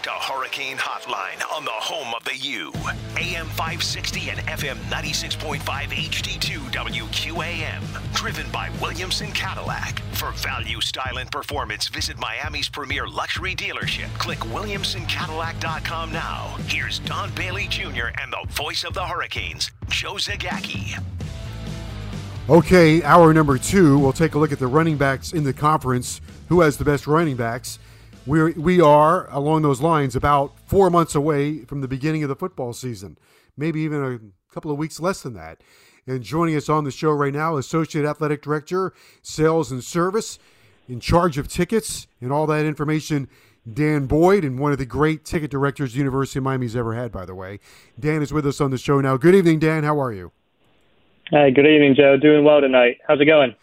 back to Hurricane Hotline on the home of the U. AM 560 and FM 96.5 HD2 WQAM. Driven by Williamson Cadillac. For value, style, and performance, visit Miami's premier luxury dealership. Click WilliamsonCadillac.com now. Here's Don Bailey Jr. and the voice of the Hurricanes, Joe Zagacki. Okay, hour number two, we'll take a look at the running backs in the conference. Who has the best running backs? We're, we are, along those lines, about four months away from the beginning of the football season, maybe even a couple of weeks less than that. And joining us on the show right now, Associate Athletic Director, Sales and Service, in charge of tickets and all that information, Dan Boyd, and one of the great ticket directors the University of Miami's ever had, by the way. Dan is with us on the show now. Good evening, Dan. How are you? Hi, good evening, Joe. Doing well tonight. How's it going?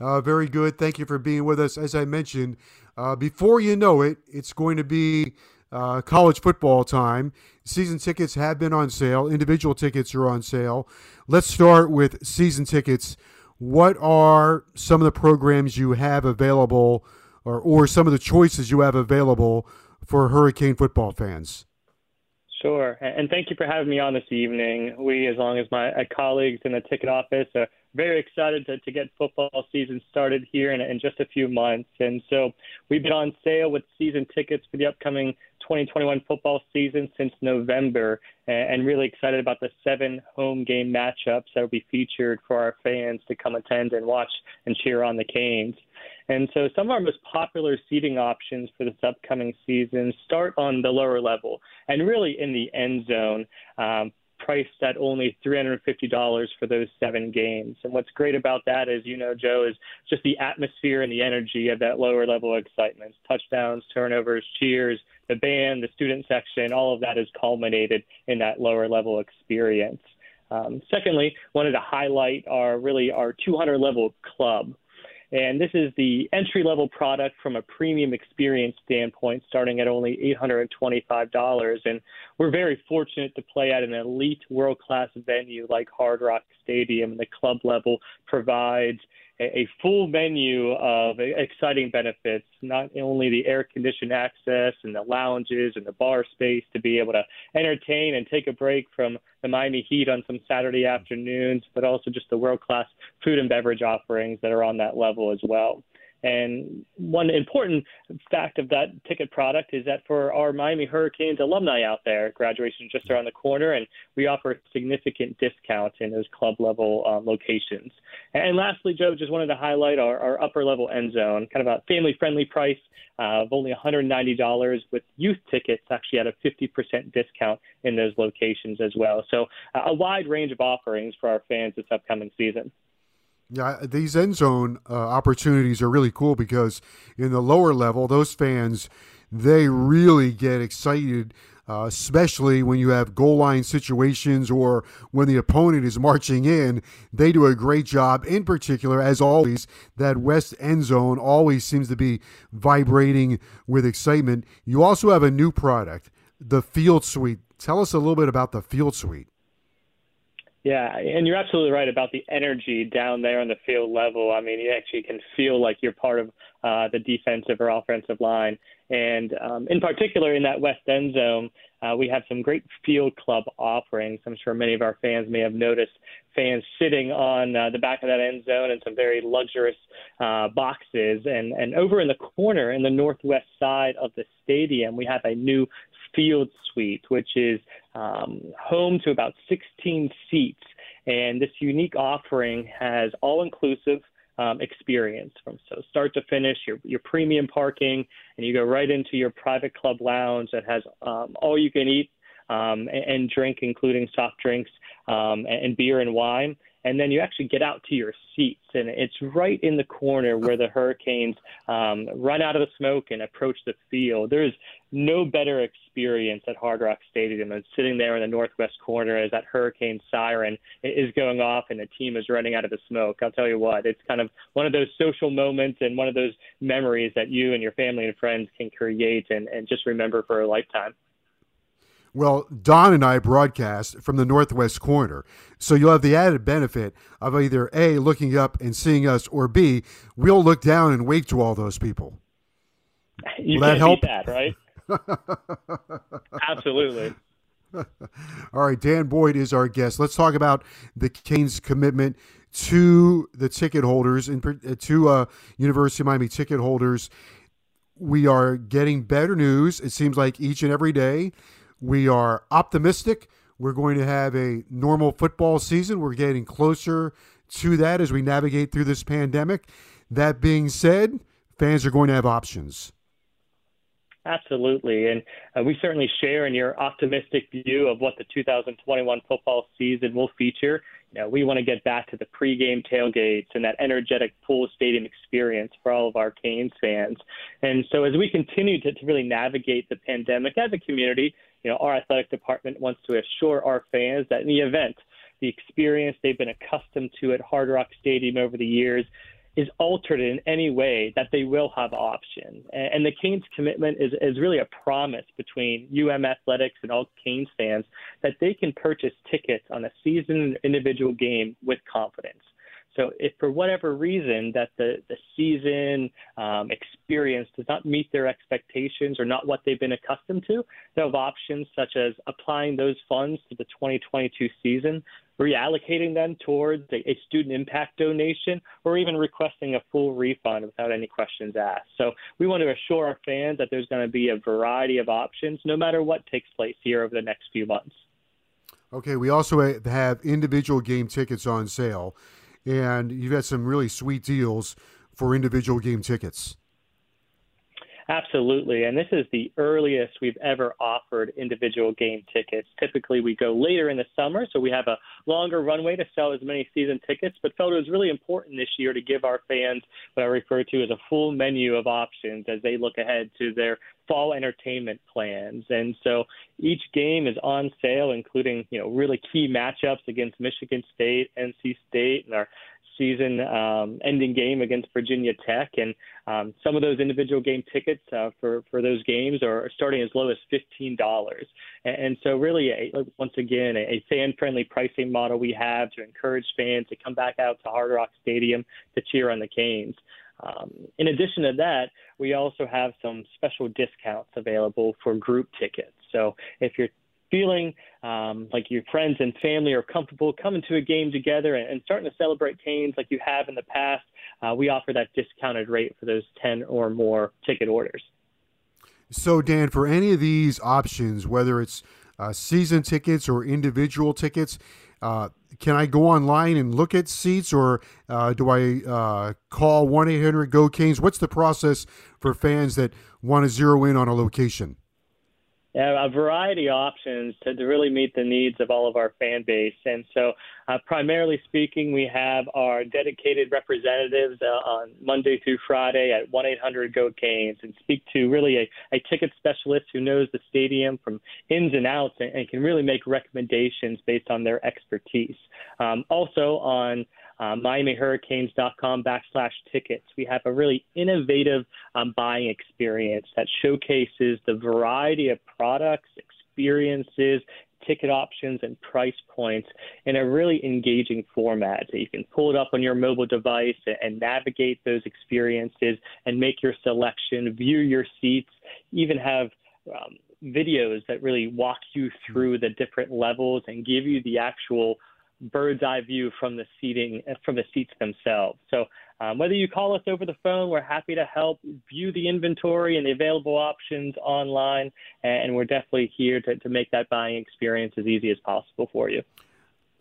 Uh, very good. Thank you for being with us. As I mentioned, uh, before you know it, it's going to be uh, college football time. Season tickets have been on sale. Individual tickets are on sale. Let's start with season tickets. What are some of the programs you have available, or, or some of the choices you have available for Hurricane football fans? Sure. And thank you for having me on this evening. We, as long as my colleagues in the ticket office, are very excited to, to get football season started here in, in just a few months. And so we've been on sale with season tickets for the upcoming 2021 football season since November, and really excited about the seven home game matchups that will be featured for our fans to come attend and watch and cheer on the Canes. And so some of our most popular seating options for this upcoming season start on the lower level and really in the end zone. Um, priced at only $350 for those seven games. And what's great about that, as you know, Joe, is just the atmosphere and the energy of that lower level excitement. Touchdowns, turnovers, cheers, the band, the student section, all of that is culminated in that lower level experience. Um, secondly, wanted to highlight our really our 200 level club. And this is the entry level product from a premium experience standpoint, starting at only $825. And we're very fortunate to play at an elite world class venue like Hard Rock Stadium. The club level provides a, full menu of exciting benefits, not only the air conditioned access and the lounges and the bar space to be able to entertain and take a break from the Miami Heat on some Saturday afternoons, but also just the world class food and beverage offerings that are on that level as well. And one important fact of that ticket product is that for our Miami Hurricanes alumni out there, graduation is just around the corner, and we offer significant discounts in those club level um, locations. And lastly, Joe, just wanted to highlight our, our upper level end zone, kind of a family friendly price uh, of only $190 with youth tickets actually at a 50% discount in those locations as well. So uh, a wide range of offerings for our fans this upcoming season. Yeah, these end zone uh, opportunities are really cool because in the lower level, those fans they really get excited uh, especially when you have goal line situations or when the opponent is marching in. They do a great job. In particular, as always, that west end zone always seems to be vibrating with excitement. You also have a new product, the Field Suite. Tell us a little bit about the Field Suite. Yeah, and you're absolutely right about the energy down there on the field level. I mean, you actually can feel like you're part of uh, the defensive or offensive line. And um, in particular, in that west end zone, uh, we have some great field club offerings. I'm sure many of our fans may have noticed fans sitting on uh, the back of that end zone in some very luxurious uh, boxes. And, and over in the corner, in the northwest side of the stadium, we have a new field suite, which is um, home to about 16 seats. And this unique offering has all inclusive um, experience from so start to finish, your, your premium parking, and you go right into your private club lounge that has um, all you can eat um, and, and drink, including soft drinks um, and, and beer and wine and then you actually get out to your seats, and it's right in the corner where the Hurricanes um, run out of the smoke and approach the field. There's no better experience at Hard Rock Stadium than sitting there in the northwest corner as that Hurricane siren is going off and the team is running out of the smoke. I'll tell you what, it's kind of one of those social moments and one of those memories that you and your family and friends can create and, and just remember for a lifetime. Well, Don and I broadcast from the northwest corner. So you'll have the added benefit of either A, looking up and seeing us, or B, we'll look down and wave to all those people. You Will that help? that, right? Absolutely. all right, Dan Boyd is our guest. Let's talk about the Canes' commitment to the ticket holders, and uh, to uh, University of Miami ticket holders. We are getting better news. It seems like each and every day we are optimistic. We're going to have a normal football season. We're getting closer to that as we navigate through this pandemic. That being said, fans are going to have options. Absolutely. And uh, we certainly share in your optimistic view of what the 2021 football season will feature. You know, we want to get back to the pregame tailgates and that energetic full stadium experience for all of our Canes fans. And so as we continue to, to really navigate the pandemic as a community, you know, our athletic department wants to assure our fans that in the event the experience they've been accustomed to at Hard Rock Stadium over the years is altered in any way, that they will have options. And the Canes commitment is, is really a promise between UM Athletics and all Canes fans that they can purchase tickets on a season individual game with confidence. So if for whatever reason that the, the season um, experience does not meet their expectations or not what they've been accustomed to, they have options such as applying those funds to the 2022 season, reallocating them towards a, a student impact donation, or even requesting a full refund without any questions asked. So we want to assure our fans that there's going to be a variety of options no matter what takes place here over the next few months. Okay, we also have individual game tickets on sale and you've had some really sweet deals for individual game tickets. Absolutely. And this is the earliest we've ever offered individual game tickets. Typically, we go later in the summer, so we have a longer runway to sell as many season tickets, but felt it was really important this year to give our fans what I refer to as a full menu of options as they look ahead to their fall entertainment plans. And so each game is on sale, including, you know, really key matchups against Michigan State, NC State, and our season um, ending game against Virginia Tech. And um, some of those individual game tickets uh, for, for those games are starting as low as $15. And, and so, really, a, once again, a, a fan friendly pricing model we have to encourage fans to come back out to Hard Rock Stadium to cheer on the Canes. Um, in addition to that, we also have some special discounts available for group tickets. So if you're feeling um, like your friends and family are comfortable coming to a game together and, and starting to celebrate Canes like you have in the past, uh, we offer that discounted rate for those 10 or more ticket orders. So, Dan, for any of these options, whether it's uh, season tickets or individual tickets, uh, can I go online and look at seats, or uh, do I uh, call one eight hundred Go Canes? What's the process for fans that want to zero in on a location? A variety of options to, to really meet the needs of all of our fan base. And so, uh, primarily speaking, we have our dedicated representatives uh, on Monday through Friday at 1 800 GO Canes and speak to really a, a ticket specialist who knows the stadium from ins and outs and, and can really make recommendations based on their expertise. Um, also, on uh, MiamiHurricanes.com backslash tickets. We have a really innovative um, buying experience that showcases the variety of products, experiences, ticket options, and price points in a really engaging format. So you can pull it up on your mobile device and navigate those experiences and make your selection, view your seats, even have um, videos that really walk you through the different levels and give you the actual bird's eye view from the seating from the seats themselves. So um, whether you call us over the phone, we're happy to help view the inventory and the available options online, and we're definitely here to, to make that buying experience as easy as possible for you.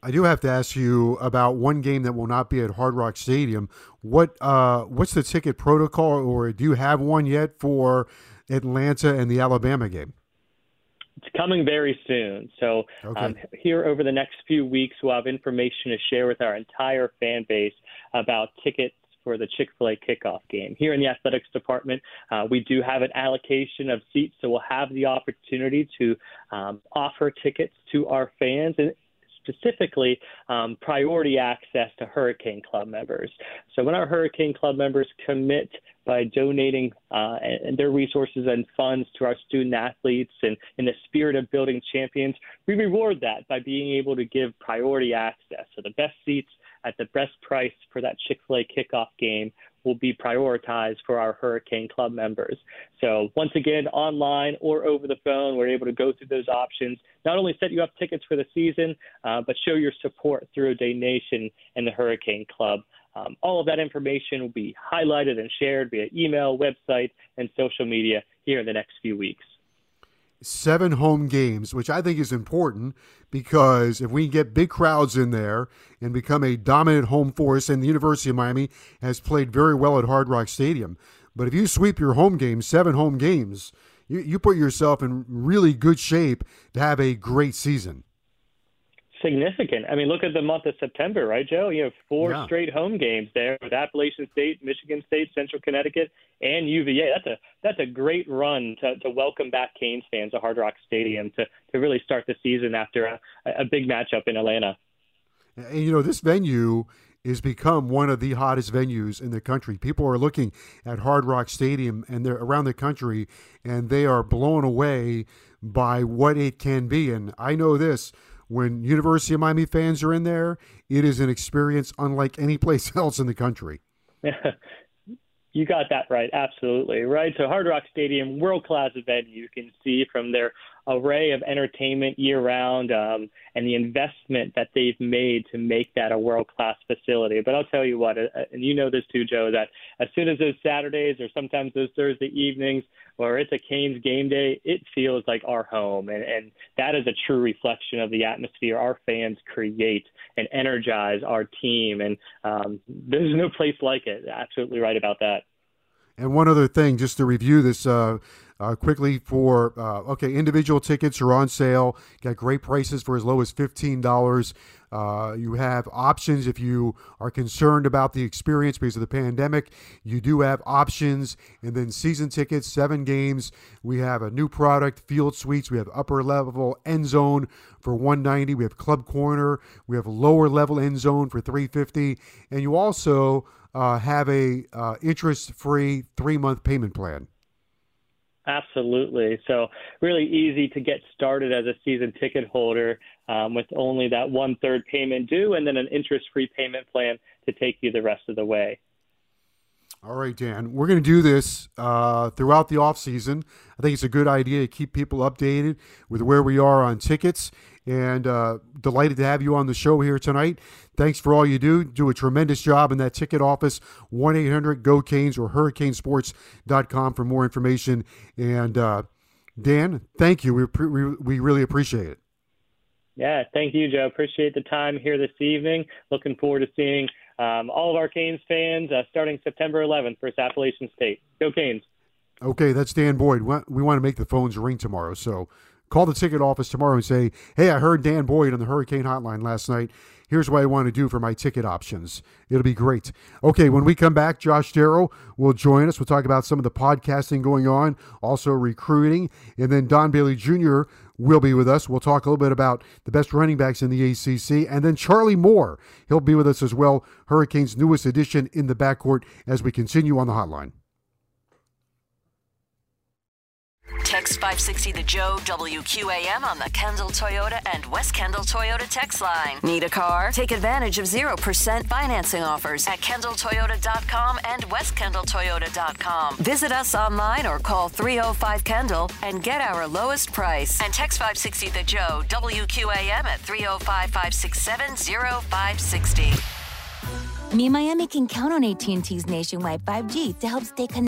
I do have to ask you about one game that will not be at Hard Rock Stadium. What uh, what's the ticket protocol, or do you have one yet for Atlanta and the Alabama game? It's coming very soon. So, okay. um, here over the next few weeks, we'll have information to share with our entire fan base about tickets for the Chick fil A kickoff game. Here in the athletics department, uh, we do have an allocation of seats, so we'll have the opportunity to um, offer tickets to our fans. And specifically um, priority access to Hurricane Club members. So when our Hurricane Club members commit by donating uh, their resources and funds to our student athletes and in the spirit of building champions, we reward that by being able to give priority access. So the best seats at the best price for that Chick fil A kickoff game will be prioritized for our Hurricane Club members. So, once again, online or over the phone, we're able to go through those options, not only set you up tickets for the season, uh, but show your support through a donation in the Hurricane Club. Um, all of that information will be highlighted and shared via email, website, and social media here in the next few weeks seven home games, which I think is important because if we get big crowds in there and become a dominant home force, and the University of Miami has played very well at Hard Rock Stadium, but if you sweep your home games, seven home games, you, you put yourself in really good shape to have a great season significant. I mean, look at the month of September, right, Joe? You have four yeah. straight home games there with Appalachian State, Michigan State, Central Connecticut, and UVA. That's a that's a great run to, to welcome back Canes fans to Hard Rock Stadium to to really start the season after a, a big matchup in Atlanta. And you know, this venue is become one of the hottest venues in the country. People are looking at Hard Rock Stadium and they're around the country and they are blown away by what it can be. And I know this when University of Miami fans are in there, it is an experience unlike any place else in the country. you got that right, absolutely right. So Hard Rock Stadium, world class venue. You can see from their array of entertainment year round um, and the investment that they've made to make that a world class facility. But I'll tell you what, uh, and you know this too, Joe, that as soon as those Saturdays or sometimes those Thursday evenings or it's a Canes game day, it feels like our home. And, and that is a true reflection of the atmosphere our fans create and energize our team. And um, there's no place like it. Absolutely right about that. And one other thing, just to review this uh, uh, quickly for uh, okay, individual tickets are on sale. Got great prices for as low as fifteen dollars. Uh, you have options if you are concerned about the experience because of the pandemic. You do have options, and then season tickets, seven games. We have a new product, Field Suites. We have upper level end zone for 190. We have Club Corner. We have lower level end zone for 350, and you also uh, have a uh, interest-free three-month payment plan. Absolutely. So really easy to get started as a season ticket holder um, with only that one third payment due and then an interest-free payment plan to take you the rest of the way. All right, Dan. We're going to do this uh, throughout the off season. I think it's a good idea to keep people updated with where we are on tickets. And uh, delighted to have you on the show here tonight. Thanks for all you do. Do a tremendous job in that ticket office. 1 800 GO Canes or hurricanesports.com for more information. And uh, Dan, thank you. We, we, we really appreciate it. Yeah, thank you, Joe. Appreciate the time here this evening. Looking forward to seeing um, all of our Canes fans uh, starting September 11th versus Appalachian State. Go Canes. Okay, that's Dan Boyd. We want to make the phones ring tomorrow, so call the ticket office tomorrow and say, "Hey, I heard Dan Boyd on the Hurricane Hotline last night. Here's what I want to do for my ticket options." It'll be great. Okay, when we come back, Josh Darrow will join us. We'll talk about some of the podcasting going on, also recruiting, and then Don Bailey Jr. will be with us. We'll talk a little bit about the best running backs in the ACC, and then Charlie Moore. He'll be with us as well. Hurricanes' newest addition in the backcourt as we continue on the hotline. Text 560 the Joe WQAM on the Kendall Toyota and West Kendall Toyota text line. Need a car? Take advantage of 0% financing offers at kendalltoyota.com and westkendalltoyota.com. Visit us online or call 305 Kendall and get our lowest price. And text 560 the Joe WQAM at 305 567 0560. Me Miami can count on AT&T's nationwide 5G to help stay connected